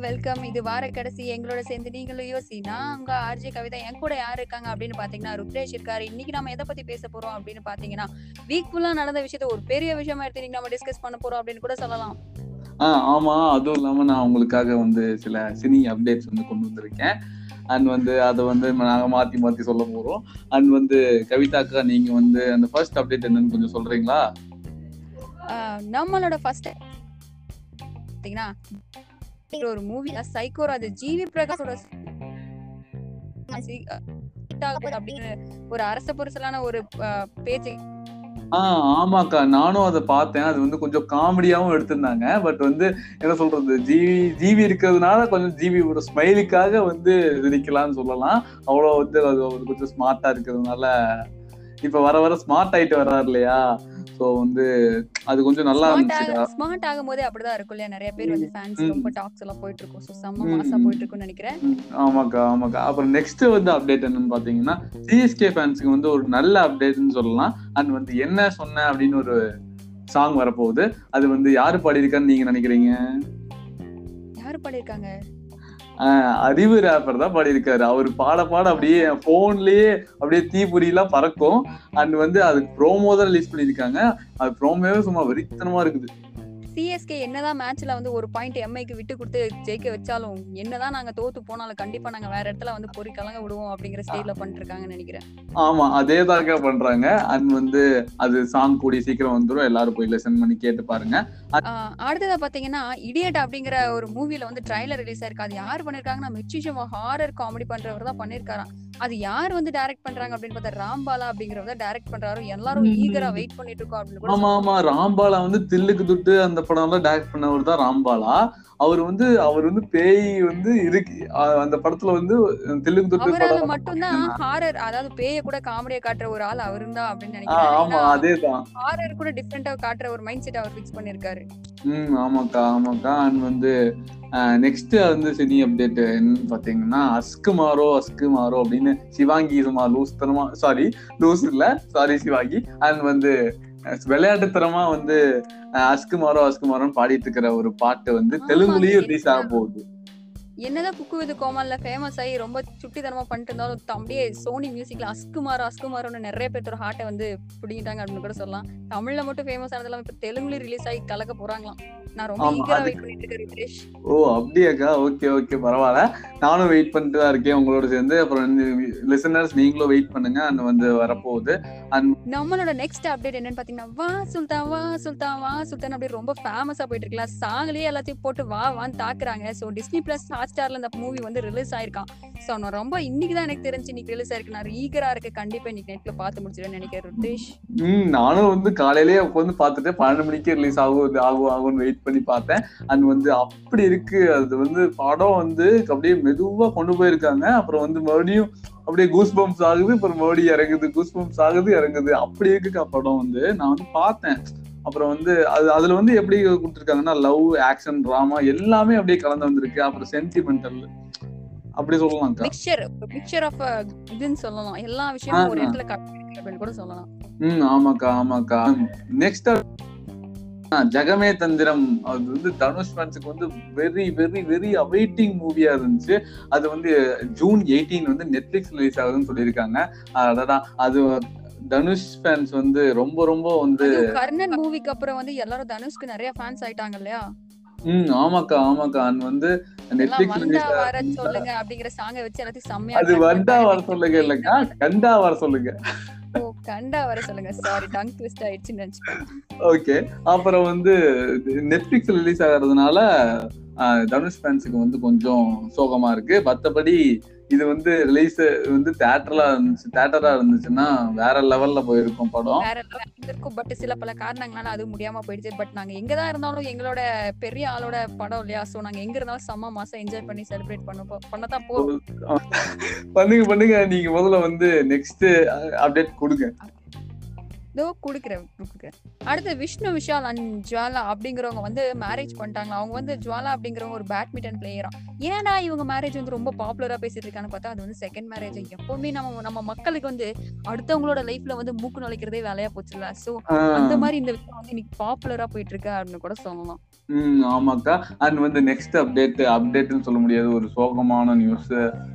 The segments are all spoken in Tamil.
வெல்கம் இது வார கடைசி. எங்களோட சேர்ந்து நீங்களும் யோசி நான் உங்க ஆர்ஜே கவிதா என் கூட யார் இருக்காங்க அப்படின்னு பாத்தீங்கன்னா ருத்ரேஷ் இருக்காரு. இன்னைக்கு நம்ம எதை பத்தி பேச போறோம் அப்படின்னு பாத்தீங்கன்னா வீக் ஃபுல்லா நடந்த விஷயத்த ஒரு பெரிய விஷயமா எடுத்து இன்னைக்கு நம்ம டிஸ்கஸ் பண்ண போறோம் அப்படின்னு கூட சொல்லலாம். ஆ ஆமா. அதுவும் இல்லாம நான் உங்களுக்காக வந்து சில சினி அப்டேட்ஸ் வந்து கொண்டு வந்திருக்கேன். அண்ட் வந்து அதை வந்து நாங்க மாத்தி மாத்தி சொல்ல போறோம். அண்ட் வந்து கவிதாக்கா நீங்க வந்து அந்த ஃபர்ஸ்ட் அப்டேட் என்னன்னு கொஞ்சம் சொல்றீங்களா? ஆஹ் நம்மளோட ஃபர்ஸ்ட் பாத்தீங்கன்னா ஒரு மூவி சைக்கோர் அது ஜிவி பிரகாஷோட அப்படின்னு ஒரு அரச பொருசலான ஒரு ஆஹ், பேச்சு ஆஹ் ஆமாக்கா. நானும் அதை பார்த்தேன். அது வந்து கொஞ்சம் காமெடியாவும் எடுத்திருந்தாங்க. பட் வந்து என்ன சொல்றது? ஜிவி ஜிவி இருக்கிறதுனால கொஞ்சம் ஜிவி ஒரு ஸ்மைலுக்காக வந்து சிரிக்கலாம்னு சொல்லலாம். அவ்வளோ வந்து அது கொஞ்சம் ஸ்மார்ட்டா இருக்கிறதுனால இப்ப வர வர ஸ்மார்ட் ஆயிட்டு வர்றாரு இல்லையா? ஸோ வந்து அது கொஞ்சம் நல்லா இருந்துச்சுக்கா ஸ்மார்ட் ஆகும் போதே அப்படிதான் இருக்கும் இல்லையா? நிறைய பேர் வந்து ஃபேன்ஸ். ரொம்ப டாக்ஸ் எல்லாம் போயிட்டு இருக்கும் சோ செம்ம மாசா. போயிட்டு இருக்கும்னு நினைக்கிறேன். ஆமாக்கா ஆமாக்கா. அப்புறம் நெக்ஸ்ட் வந்து அப்டேட் என்னன்னு பாத்தீங்கன்னா சிஎஸ்கே ஃபேன்ஸுக்கு வந்து ஒரு நல்ல அப்டேட்னு சொல்லலாம். அண்ட் வந்து என்ன சொன்ன? அப்படின்னு ஒரு சாங் வரப்போகுது. அது வந்து யாரு பாடியிருக்கான்னு நீங்க நினைக்கிறீங்க? யாரு பாடியிருக்காங்க? அறிவு ரேப்பர் தான் பாடியிருக்காரு. அவர் பாட பாட அப்படியே போன்லயே அப்படியே தீபுரியெல்லாம் பறக்கும். அண்ட் வந்து அது ப்ரோமோ தான் ரிலீஸ் பண்ணியிருக்காங்க. அது ப்ரோமோவே சும்மா வெறித்தனமா இருக்குது. சிஎஸ்கே என்னதான் மேட்ச்ல வந்து ஒரு பாயிண்ட் எம்ஐக்கு விட்டு கொடுத்து ஜெயிக்க வச்சாலும் என்னதான் நாங்க தோத்து போனாலும் கண்டிப்பா நாங்க வேற இடத்துல வந்து பொறி கலங்க விடுவோம் அப்படிங்கிற ஸ்டேட்ல பண்ணிட்டு இருக்காங்கன்னு நினைக்கிறேன். ஆமா அதே தாங்க பண்றாங்க. அண்ட் வந்து அது சாங் கூடிய சீக்கிரம் வந்துடும் எல்லாரும் போய் லெசன் பண்ணி கேட்டு பாருங்க. அடுத்ததா பாத்தீங்கன்னா இடியட் அப்படிங்கிற ஒரு மூவில வந்து ட்ரைலர் ரிலீஸ் ஆயிருக்கு. அது யார் பண்ணிருக்காங்கன்னா மிச்சிஷம் ஹாரர் காமெடி பண்றவர் தான் பண்ணிருக்காராம். அது யார் வந்து டைரக்ட் பண்றாங்க அப்படின்னு பார்த்தா ராம்பாலா அப்படிங்கிறவர் தான் டைரக்ட் பண்றாரு. எல்லாரும். ஈகரா வெயிட் பண்ணிட்டு இருக்கோம் அப்படின்னு ஆமா ஆமா. ராம்பாலா வந்து தில்லுக்கு துட்டு அந்த படம் எல்லாம் டைரக்ட் பண்ணவர் தான் ராம்பாலா. அவர் வந்து அவர் வந்து பேய் வந்து இருக்கு. அந்த படத்துல வந்து தில்லுக்கு துட்டு அவரால மட்டும்தான் ஹாரர் அதாவது பேய கூட காமெடியா காட்டுற ஒரு ஆள் அவரு தான் அப்படின்னு ஆஹ் ஆமா நினைக்கிறேன் அதேதான். ஹாரர் கூட டிஃப்ரெண்டா காட்டுற ஒரு மைண்ட் செட் அவர் ஃபிக்ஸ் பண்ணிருக்காரு ம் ஆமாக்கா ஆமாக்கா. அண்ட் வந்து நெக்ஸ்ட் வந்து சினி அப்டேட் என்னன்னு பாத்தீங்கன்னா அஸ்கு மாறோ அஸ்கு மாறோ அப்படின்னு சிவாங்கி சும்மா லூஸ் தனமா சாரி லூஸ் இல்ல சாரி சிவாங்கி. அண்ட் வந்து விளையாட்டுத்தனமா வந்து அஹ், அஸ்கு மாறோ அஸ்கு மாறோன்னு பாடிட்டு இருக்கிற ஒரு பாட்டு வந்து தெலுங்குலயும் ரிலீஸ் ஆக போகுது. என்னதான் குக்கு விது கோமால்ல ஃபேமஸ் ஆகி ரொம்ப சுட்டித்தனமா பண்ணிட்டு இருந்தாலும் தம்பியே சோனி மியூசிக்ல அஸ்குமாரோ அஸ்குமாரோன்னு நிறைய பேர்த்தோட ஹார்ட்டை வந்து பிடிங்கிட்டாங்க அப்படின்னு கூட சொல்லலாம். தமிழ்ல மட்டும் ஃபேமஸ் ஆனதெல்லாம் இப்ப தெலுங்குல ரிலீஸ் ஆகி கலக்க போறாங்களாம். நான் ரொம்ப ஈகரா வெயிட் பண்ணிட்டு இருக்கேன் ரித்ரேஷ் ஓ அப்படியாக்கா? ஓகே ஓகே பரவாயில்ல. நானும் வெயிட் பண்ணிட்டு தான் இருக்கேன் உங்களோட சேர்ந்து. அப்புறம் லிசனர்ஸ் நீங்களும் வெயிட் பண்ணுங்க. அண்ட் வந்து வரப்போகுது. நம்மளோட நெக்ஸ்ட் அப்டேட் என்னன்னு பாத்தீங்கன்னா வா சுல்தான் வா சுல்தான் வா சுல்தான் அப்படி ரொம்ப ஃபேமஸா போயிட்டு இருக்கலாம் சாங்லயே எல்லாத்தையும் போட்டு வா வான்னு தாக்குறாங்க. சோ டிஸ்னி பிளஸ் ஹாட் ஸ்டார்ல அந்த மூவி வந்து ரிலீஸ் ஆயிருக்கான். ஸோ நான் ரொம்ப இன்னைக்கு தான் எனக்கு தெரிஞ்சு இன்னைக்கு ரிலீஸ் ஆயிருக்கு. நான் ஈகரா இருக்க கண்டிப்பா இன்னைக்கு நெட்ல பார்த்து முடிச்சிடுவேன் நினைக்கிறேன் ருத்தேஷ். ம் நானும் வந்து காலையிலேயே உட்காந்து பார்த்துட்டு பன்னெண்டு மணிக்கு ரிலீஸ் ஆகும் இது ஆகும் ஆகும்னு வெயிட் பண்ணி பார்த்தேன். அண்ட் வந்து அப்படி இருக்கு. அது வந்து படம் வந்து அப்படியே மெதுவா கொண்டு போயிருக்காங்க. அப்புறம் வந்து மறுபடியும் அப்படியே கூஸ் பம்ப்ஸ் ஆகுது. அப்புறம் மறுபடியும் இறங்குது. கூஸ் பம்ப்ஸ் ஆகுது இறங்குது. அப்படி இருக்குக்கா படம் வந்து. நான் வந்து பார்த்தேன். அப்புறம் வந்து அது அதுல வந்து எப்படி கொடுத்துருக்காங்கன்னா லவ் ஆக்ஷன் ட்ராமா எல்லாமே அப்படியே கலந்து வந்திருக்கு. அப்புறம் சென்டிமெண்டல் அப்படி சொல்லலாம்க்கா. மிக்சர் மிக்சர் ஆஃப் இதுன்னு சொல்லலாம். எல்லா விஷயமும் ஒரு. இடத்துல அப்படின்னு கூட சொல்லலாம். ம் ஆமாக்கா ஆமாக்கா. நெக்ஸ்ட் ஜெகமே தந்திரம். அது வந்து தனுஷ் ஃபேன்ஸுக்கு வந்து வெரி வெரி வெரி அவைட்டிங் மூவியா இருந்துச்சு. அது வந்து ஜூன் எயிட்டீன் வந்து நெட்ஃபிளிக்ஸ் ரிலீஸ் ஆகுதுன்னு சொல்லியிருக்காங்க. அதான் அது தனுஷ் ஃபேன்ஸ் வந்து ரொம்ப ரொம்ப வந்து கர்ணன் மூவிக்கு அப்புறம் வந்து எல்லாரும் தனுஷ்க்கு நிறைய ஃபேன்ஸ் ஆயிட்டாங்க இல்லையா? ம் ஆமாக்கா ஆமாக்கா. அண்ட் வந்து நெட்ஃபிளிக்ஸ் சொல்லுங்க அப்படிங்கிற சாங்க வச்சு எல்லாத்தையும் செம்மையா அது வந்தா. வர சொல்லுங்க இல்லைக்கா. கண்டா வர சொல்லுங்க. ஓ கண்டா வர சொல்லுங்க. சாரி டங் ட்விஸ்ட் ஆயிடுச்சுன்னு நினைச்சிட்டேன். ஓகே அப்புறம் வந்து நெட்ஃபிளிக்ஸ் ரிலீஸ் ஆகிறதுனால தனுஷ் ஃபேன்ஸுக்கு வந்து கொஞ்சம் சோகமா இருக்கு. மத்தபடி இது வந்து ரிலீஸ் வந்து தேட்டர்ல இருந்துச்சு. தேட்டரா இருந்துச்சுன்னா வேற லெவல்ல போயிருக்கும் படம். வேற level இருக்கும் பட் சில பல காரணங்களால அது முடியாம போயிடுச்சு. பட் நாங்க எங்கதான் இருந்தாலும் எங்களோட பெரிய ஆளோட படம் இல்லையா? சோ நாங்க எங்க இருந்தாலும் செம்ம மாசம் என்ஜாய் பண்ணி செலிப்ரேட் பண்ண போ- பண்ணதான் போறோம் பண்ணுங்க பண்ணுங்க. நீங்க முதல்ல வந்து நெக்ஸ்ட் அப்டேட் கொடுங்க. இதோ குடுக்குறேன் குடுக்குறேன். அடுத்து விஷ்ணு விஷால் அண்ட் ஜுவாலா அப்படிங்கிறவங்க வந்து மேரேஜ் பண்ணிட்டாங்க அவங்க வந்து ஜுவாலா அப்படிங்கிறவங்க ஒரு பேட்மிண்டன் பிளேயரா ஏன்டா இவங்க மேரேஜ் வந்து ரொம்ப பாப்புலரா பேசிட்டு இருக்கான்னு பார்த்தா அது வந்து செகண்ட் மேரேஜ் எப்பவுமே நம்ம நம்ம மக்களுக்கு வந்து அடுத்தவங்களோட லைஃப்ல வந்து மூக்கு நுழைக்கிறதே வேலையா போச்சுல்ல சோ அந்த மாதிரி இந்த விஷயம் வந்து இன்னைக்கு பாப்புலரா போயிட்டு இருக்கு அப்படின்னு கூட சொல்லலாம். ம் ஆமாக்கா. அண்ட் வந்து நெக்ஸ்ட் அப்டேட் அப்டேட்னு சொல்ல முடியாது. ஒரு சோகமான நியூஸ்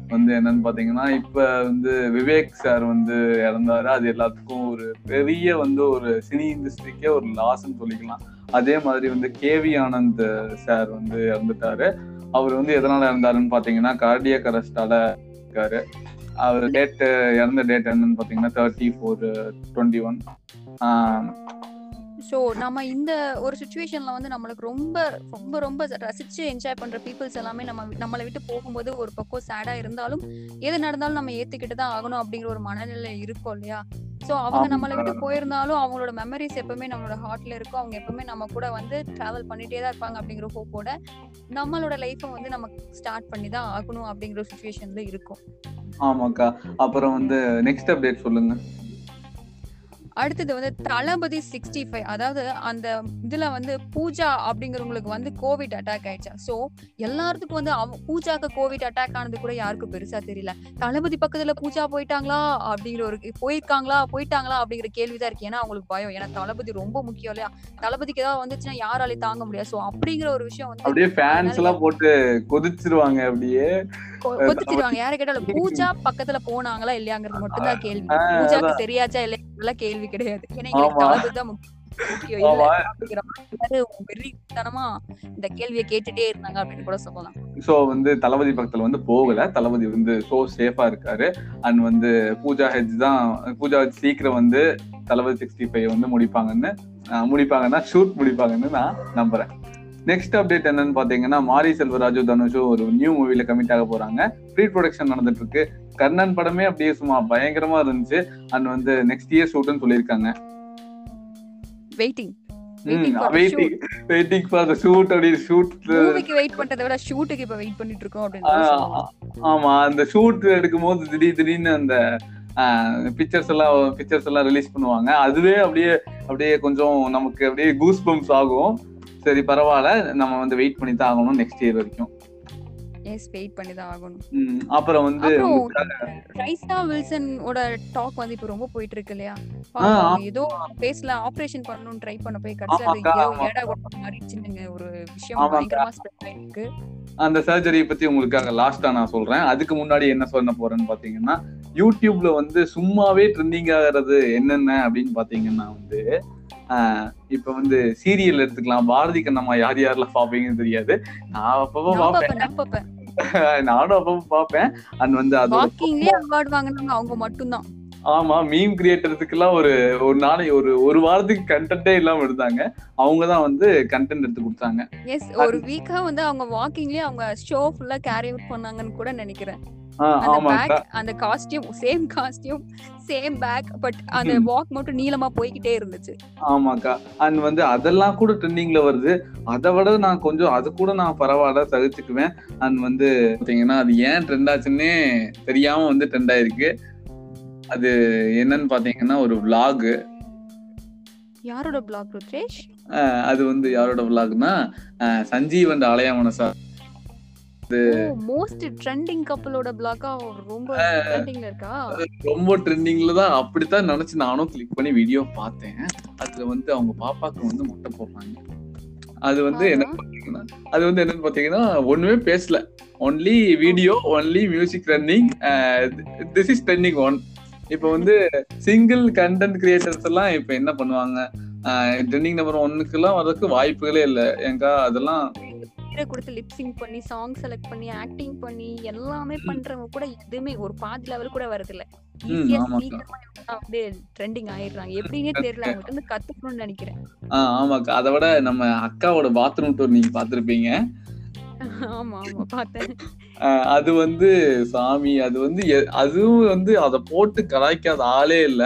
வந்து என்னன்னு பாத்தீங்கன்னா இப்ப வந்து விவேக் சார் வந்து இறந்தாரு. அது எல்லாத்துக்கும் ஒரு பெரிய வந்து ஒரு சினி இண்டஸ்ட்ரிக்கே ஒரு லாஸ்ன்னு சொல்லிக்கலாம். அதே மாதிரி வந்து கேவி ஆனந்த் சார் வந்து இறந்துட்டாரு. அவர் வந்து எதனால இறந்தாருன்னு பாத்தீங்கன்னா கார்டியக் அரெஸ்டால இருக்காரு. அவர் டேட் இறந்த டேட் என்னன்னு பாத்தீங்கன்னா thirty four twenty one so நம்ம இந்த ஒரு சுச்சுவேஷன்ல வந்து நம்மளுக்கு ரொம்ப ரொம்ப ரொம்ப ரசிச்சு என்ஜாய் பண்ற பீப்புள்ஸ் எல்லாமே நம்ம நம்மளை விட்டு போகும்போது ஒரு பக்கம் சேடா இருந்தாலும் எது நடந்தாலும் நம்ம ஏத்துக்கிட்டு தான் ஆகணும் அப்படிங்கிற ஒரு மனநிலை இருக்கும் இல்லையா? ஸோ அவங்க நம்மளை விட்டு போயிருந்தாலும் அவங்களோட மெமரிஸ் எப்பவுமே நம்மளோட ஹார்ட்ல இருக்கும். அவங்க எப்பவுமே நம்ம கூட வந்து டிராவல் பண்ணிட்டே தான் இருப்பாங்க அப்படிங்கிற ஹோப்போட நம்மளோட லைஃப்பை வந்து நம்ம ஸ்டார்ட் பண்ணி தான் ஆகணும் அப்படிங்கிற சுச்சுவேஷன்ல இருக்கும். ஆமாக்கா. அப்புறம் வந்து நெக்ஸ்ட் அப்டேட் சொல்லுங்க. அடுத்தது வந்து தளபதி சிக்ஸ்டி ஃபைவ் அதாவது அந்த இதுல வந்து பூஜா அப்படிங்கிறவங்களுக்கு வந்து கோவிட் அட்டாக் ஆயிடுச்சா? சோ எல்லாத்துக்கும் வந்து அவ- பூஜாக்கு கோவிட் அட்டாக் ஆனது கூட யாருக்கும் பெருசா தெரியல. தளபதி பக்கத்துல பூஜா போயிட்டாங்களா? அப்படிங்கிற ஒரு போயிருக்காங்களா? போயிட்டாங்களா? அப்படிங்கிற கேள்விதான் இருக்கு. ஏன்னா அவங்களுக்கு பயம். ஏன்னா தளபதி ரொம்ப முக்கியம் இல்லையா? தளபதிக்கு ஏதாவது வந்துச்சுன்னா யாராலையும் தாங்க முடியாது. சோ அப்படிங்கிற ஒரு விஷயம் வந்து அப்படியே ஃபேன்ஸ் எல்லாம் போட்டு கொதிச்சிருவாங்க அப்படியே. கொ- கொதிச்சிடுவாங்க யாரை கேட்டாலும் பூஜா பக்கத்துல போனாங்களா இல்லையாங்கிறது மட்டும்தான் கேள்வி. பூஜாக்கு தெரியாச்சா இல்லையா கேள்வி கிடையாது. ஏன்னா எங்களுக்கு முக்கியம். இந்த கேள்வியை கேட்டுட்டே இருந்தாங்க அப்படின்னு கூட சொல்லலாம். ஸோ வந்து தளபதி பக்கத்துல வந்து போகல. தளபதி வந்து ஸோ சேஃபா இருக்காரு. அண்ட் வந்து பூஜா ஹெச் தான் பூஜா சீக்கிரம் வந்து தளபதி சிக்ஸ்டி ஃபைவ் வந்து முடிப்பாங்கன்னு முடிப்பாங்கன்னா ஷூட் முடிப்பாங்கன்னு நான் நம்புறேன். நெக்ஸ்ட் அப்டேட் என்னன்னு பாத்தீங்கன்னா மாரி செல்வராஜு தனுஷும் ஒரு நியூ மூவில கமிட் ஆக போறாங்க. ப்ரீ ப்ரொடக்ஷன் நடந்துட்டு இருக்கு கர்ணன் படமே அப்படியே சும்மா பயங்கரமா இருந்துச்சு. அண்ட் வந்து நெக்ஸ்ட் இயர் ஷூட்னு சொல்லியிருக்காங்க. Waiting waiting waiting for the shoot அப்படி ஷூட் மூவிக்கு வெயிட் பண்றதை விட ஷூட்டுக்கு இப்ப வெயிட் பண்ணிட்டு இருக்கோம் அப்படின்னு. ஆமா. அந்த ஷூட் எடுக்கும்போது திடீர் திடீர்னு அந்த பிக்சர்ஸ் எல்லாம் பிக்சர்ஸ் எல்லாம் ரிலீஸ் பண்ணுவாங்க. அதுவே அப்படியே அப்படியே கொஞ்சம் நமக்கு அப்படியே கூஸ் பம்ப்ஸ் ஆகும். சரி பரவாயில்ல. நம்ம வந்து வெயிட் பண்ணி தான் ஆகணும் நெக்ஸ்ட் இயர் வரைக்கும். எஸ் வெயிட் பண்ணி தான் ஆகணும். அப்புறம் வந்து ரைசா வில்சன் ஓட டாக் வந்து இப்ப ரொம்ப போயிட்டு இருக்கு இல்லையா? ஏதோ பேஸ்ல ஆபரேஷன் பண்ணணும்னு ட்ரை பண்ண போய் கடைசியா அது. ஏடா கொட்ட மாறிடுச்சுன்னு ஒரு விஷயம். பயங்கரமா ஸ்ப்ரெட் ஆயிருக்கு. அந்த சர்ஜரியை பத்தி உங்களுக்காக லாஸ்டா நான் சொல்றேன். அதுக்கு முன்னாடி என்ன சொல்ல போறேன்னு பாத்தீங்கன்னா யூடியூப்ல வந்து சும்மாவே ட்ரெண்டிங் ஆகிறது என்னென்ன அப்படின்னு பாத்தீங்கன்னா வந்து இப்ப வந்து சீரியல் எடுத்துக்கலாம். பாரதி கண்ணம்மா யார் யாரெல்லாம் பாப்பீங்கன்னு தெரியாது. நான் அப்பப்போ பாப்பேன் பாப்பேன் நான் பாப்பேன் நானும் அப்பப்போ பாப்பேன் அண்ட் வந்து வாக்கிங்லயே அவார்ட் வாங்குனாங்க அவங்க மட்டும்தான். ஆமா மீம் கிரியேட்டர்ஸுக்கெல்லாம் ஒரு ஒரு நாளைக்கு ஒரு ஒரு வாரத்துக்கு கண்டென்ட்டே இல்லாம இருந்தாங்க அவங்க தான் வந்து கண்டென்ட் எடுத்து கொடுத்தாங்க. எஸ் ஒரு வீக்கா வந்து அவங்க வாக்கிங்லயே அவங்க ஷோ ஃபுல்லா கேரி அவுட் பண்ணாங்கன்னு கூட நினைக்கிறேன். அந்த பேக் அந்த costume same costume same bag but அந்த வாக் மட்டும் நீளமா போய்கிட்டே இருந்துச்சு. ஆமாக்கா. அண்ட் வந்து அதெல்லாம் கூட ட்ரெண்டிங்ல வருது. அதை விட நான் கொஞ்சம் அது கூட நான் பரவாயில்ல சகிச்சுக்குவேன். அண்ட் வந்து பாத்தீங்கன்னா அது ஏன் ட்ரெண்ட் ஆச்சுன்னே தெரியாம வந்து ட்ரெண்ட் ஆயிருக்கு. அது என்னன்னு பாத்தீங்கன்னா ஒரு vlog. யாரோட பிளாக் ருத்ரேஷ்? அது வந்து யாரோட விளாக்னா சஞ்சீவ் அண்ட் அலையாமன சார் மோஸ்ட் ட்ரெண்டிங் கப்பலோட பிளாக்கா ரொம்ப ட்ரெண்டிங்ல இருக்கா? ரொம்ப ட்ரெண்டிங்ல தான். அப்படித்தான் நினைச்சு நானும் கிளிக் பண்ணி வீடியோ பார்த்தேன். அதுல வந்து அவங்க பாப்பாக்கு வந்து முட்டை போடுறாங்க. அது வந்து என்ன பாத்தீங்கன்னா அது வந்து என்னன்னு பாத்தீங்கன்னா ஒண்ணுமே பேசல. Only video only music running this is trending one இப்போ வந்து சிங்கிள் கண்டென்ட் கிரியேட்டர்ஸ் எல்லாம் இப்ப என்ன பண்ணுவாங்க? ட்ரெண்டிங் நம்பர் ஒன்னுக்கு எல்லாம் வர்றதுக்கு வாய்ப்புகளே இல்லை. ஏங்கா அதெல்லாம் பேரை கொடுத்து லிப்சிங் பண்ணி சாங் செலக்ட் பண்ணி ஆக்டிங் பண்ணி எல்லாமே பண்றவங்க கூட எதுவுமே ஒரு பாதி லெவல் கூட வரது இல்ல வந்து ட்ரெண்டிங் ஆயிடுறாங்க. எப்படின்னே தெரியல இருந்து கத்துக்கணும்னு நினைக்கிறேன். ஆமாக்கா அதை விட நம்ம அக்காவோட பாத்ரூம் டூர் நீங்க பாத்திருப்பீங்க ஆமா ஆமா. அது வந்து சாமி அது வந்து அதுவும் வந்து அதை போட்டு கலாய்க்காத ஆளே இல்ல.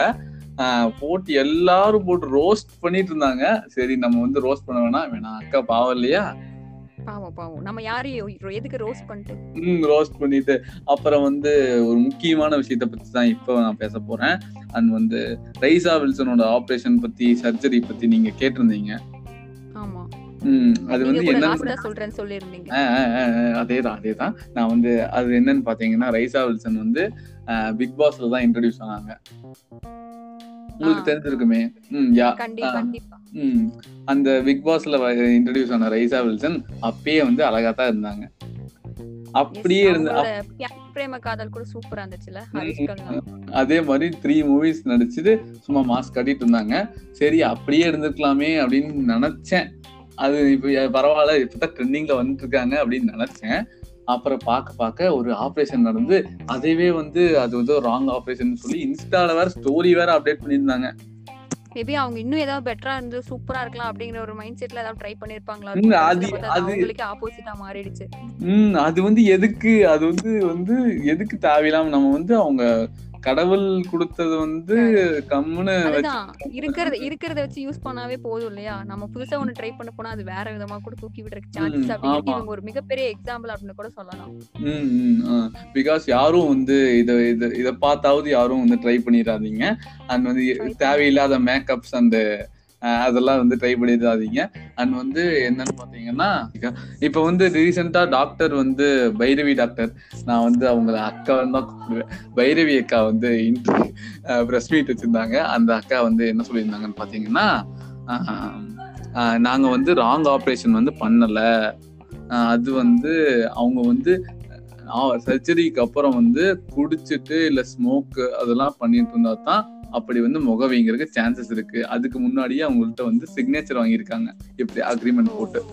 போட்டு எல்லாரும் போட்டு ரோஸ்ட் பண்ணிட்டு இருந்தாங்க. சரி நம்ம வந்து ரோஸ்ட் பண்ண வேணாம். வேணாம் அக்கா பாவம் இல்லையா? பாவம் பாவம். நம்ம யாரையும் எதுக்கு ரோஸ் பண்ணிட்டு? ம் ரோஸ்ட் பண்ணிட்டு. அப்புறம் வந்து ஒரு முக்கியமான விஷயத்த பத்தி தான் இப்போ நான் பேச போறேன். அண்ட் வந்து ரைசா வில்சனோட ஆபரேஷன் பத்தி சர்ஜரி பத்தி நீங்க கேட்டிருந்தீங்க. ஆமா. அது வந்து என்ன லாஸ்டா சொல்றேன்னு சொல்லிருந்தீங்க அதேதான் அதேதான். நான் வந்து அது என்னன்னு பாத்தீங்கன்னா ரைசா வில்சன் வந்து பிக் பாஸ்ல தான் இன்ட்ரடியூஸ் ஆனாங்க. உங்களுக்கு. தெரிஞ்சிருக்குமே. ம் யா ம். அந்த பிக் பாஸ்ல இன்ட்ரடியூஸ் ஆன ரைசா வில்சன் அப்பயே வந்து அழகா தான் இருந்தாங்க. அப்படியே இருந்து பிரேம காதல் கூட சூப்பரா இருந்துச்சுல அதே மாதிரி த்ரீ மூவிஸ் நடிச்சுட்டு சும்மா மாஸ்க் கட்டிட்டு இருந்தாங்க. சரி அப்படியே இருந்திருக்கலாமே அப்படின்னு நினைச்சேன். அது இப்ப பரவாயில்ல இப்பதான் ட்ரெண்டிங்ல வந்துட்டு இருக்காங்க அப்படின்னு நினைச்சேன். அப்புறம் பார்க்க பார்க்க ஒரு ஆபரேஷன் நடந்து அதைவே வந்து அது வந்து ராங் ஆபரேஷன் சொல்லி இன்ஸ்டால வேற ஸ்டோரி வேற அப்டேட் பண்ணியிருந்தாங்க. மேபி அவங்க இன்னும் ஏதாவது பெட்டரா இருந்து சூப்பரா இருக்கலாம் அப்படிங்கிற ஒரு மைண்ட் செட்ல ஏதாவது ட்ரை பண்ணிருப்பாங்களா அது- அவங்களுக்கு ஆப்போசிட்டா மாறிடுச்சு. ம் அது வந்து எதுக்கு அது வந்து வந்து எதுக்கு தேவையில்லாம நம்ம வந்து அவங்க கடவுள் கொடுத்தது வந்து கம்முன்னு இருக்கிறத இருக்கிறத வச்சு யூஸ் பண்ணாவே போதும் இல்லையா? நம்ம புதுசா ஒண்ணு ட்ரை பண்ண போனா அது வேற விதமா கூட தூக்கி விடுறதுக்கு சான்சஸ் ஆமா. இவங்க ஒரு மிகப்பெரிய எக்ஸாம்பிள் அப்படின்னு கூட சொல்லலாம். பிகாஸ் யாரும் வந்து இத இத இத பார்த்தாவது யாரும் வந்து ட்ரை பண்ணிடாதீங்க அண்ட் வந்து தேவையில்லாத மேக்கப்ஸ் அண்ட் அதெல்லாம் வந்து ட்ரை பண்ணிடாதீங்க. அண்ட் வந்து என்னன்னு பாத்தீங்கன்னா இப்ப வந்து ரீசெண்டா டாக்டர் வந்து பைரவி டாக்டர் நான் வந்து அவங்கள அக்கா தான் கூப்பிடுவேன். பைரவி அக்கா வந்து பிரஸ் மீட் வச்சிருந்தாங்க. அந்த அக்கா வந்து என்ன சொல்லியிருந்தாங்கன்னு பாத்தீங்கன்னா நாங்கள் நாங்க வந்து ராங் ஆப்ரேஷன் வந்து பண்ணல. அது வந்து அவங்க வந்து சர்ஜரிக்கு அப்புறம் வந்து குடிச்சிட்டு இல்ல ஸ்மோக்கு அதெல்லாம் பண்ணிட்டு இருந்தா தான் அப்படி வந்து முக வீங்கிறதுக்கு சான்சஸ் இருக்கு. அதுக்கு முன்னாடியே அவங்கள்ட்ட வந்து சிக்னேச்சர் வாங்கியிருக்காங்க. எப்படி அக்ரிமெண்ட் போட்டு.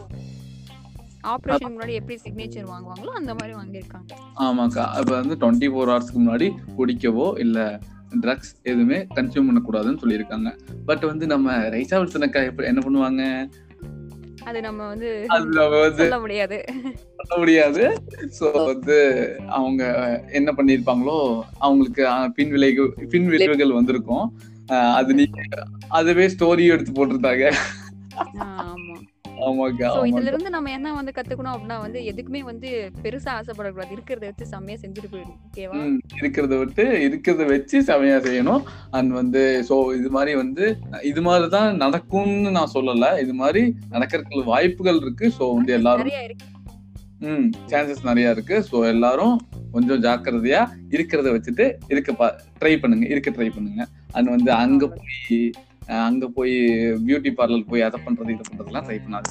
ஆபரேஷன் முன்னாடி எப்படி சிக்னேச்சர் வாங்குவாங்களோ அந்த மாதிரி வாங்கியிருக்காங்க. ஆமாக்கா. அப்ப வந்து டுவெண்ட்டி ஃபோர் ஹவர்ஸ்க்கு முன்னாடி குடிக்கவோ இல்ல ட்ரக்ஸ் எதுவுமே கன்சியூம் பண்ணக்கூடாதுன்னு சொல்லியிருக்காங்க. பட் வந்து நம்ம ரைசா வில்சனக்கா எப்படி என்ன பண்ணுவாங்க? அது நம்ம வந்து சொல்ல முடியாது. பண்ண முடியாது. சோ வந்து அவங்க என்ன பண்ணிருப்பாங்களோ அவங்களுக்கு பின் விளைவு பின் விளைவுகள் வந்திருக்கும். அது நீங்க அதுவே ஸ்டோரி எடுத்து போட்டிருந்தாங்க. சோ இதுல இருந்து நம்ம என்ன வந்து கத்துக்கணும் அப்படின்னா வந்து எதுக்குமே வந்து பெருசா ஆசைப்படக்கூடாது. இருக்கிறத வச்சு செம்மையா செஞ்சுட்டு போயிடும் ஓகேவா இருக்கிறத விட்டு இருக்கிறத வச்சு செமையா செய்யணும். அண்ட் வந்து சோ இது மாதிரி வந்து இது மாதிரி தான் நடக்கும்னு நான் சொல்லல. இது மாதிரி நடக்கிறதுக்கு வாய்ப்புகள் இருக்கு. சோ வந்து எல்லாரும் ம் சான்சஸ் நிறைய இருக்கு. ஸோ எல்லாரும் கொஞ்சம் ஜாக்கிரதையா இருக்கிறத வச்சுட்டு இருக்க ட்ரை பண்ணுங்க. இருக்க ட்ரை பண்ணுங்க. அண்ட் வந்து அங்க போய் அங்க போய் பியூட்டி பார்லர் போய் அதை பண்றது இது பண்றதுலாம் ட்ரை பண்ணாது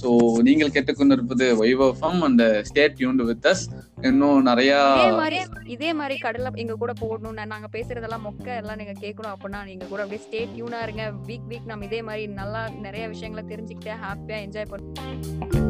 ஸோ நீங்கள் கேட்டுக்கொண்டிருப்பது வைவஃபம் and stay tuned with us இன்னும் நிறைய இதே மாதிரி இதே மாதிரி எங்க கூட போடணும் நாங்க பேசுறதெல்லாம் மொக்க எல்லாம் நீங்க கேட்கணும் அப்படின்னா நீங்க கூட அப்படியே ஸ்டேட் டியூனா இருங்க. வீக் வீக் நம்ம இதே மாதிரி நல்லா நிறைய விஷயங்களை தெரிஞ்சுக்கிட்டே ஹாப்பியா என்ஜாய் பண்ணுவோம்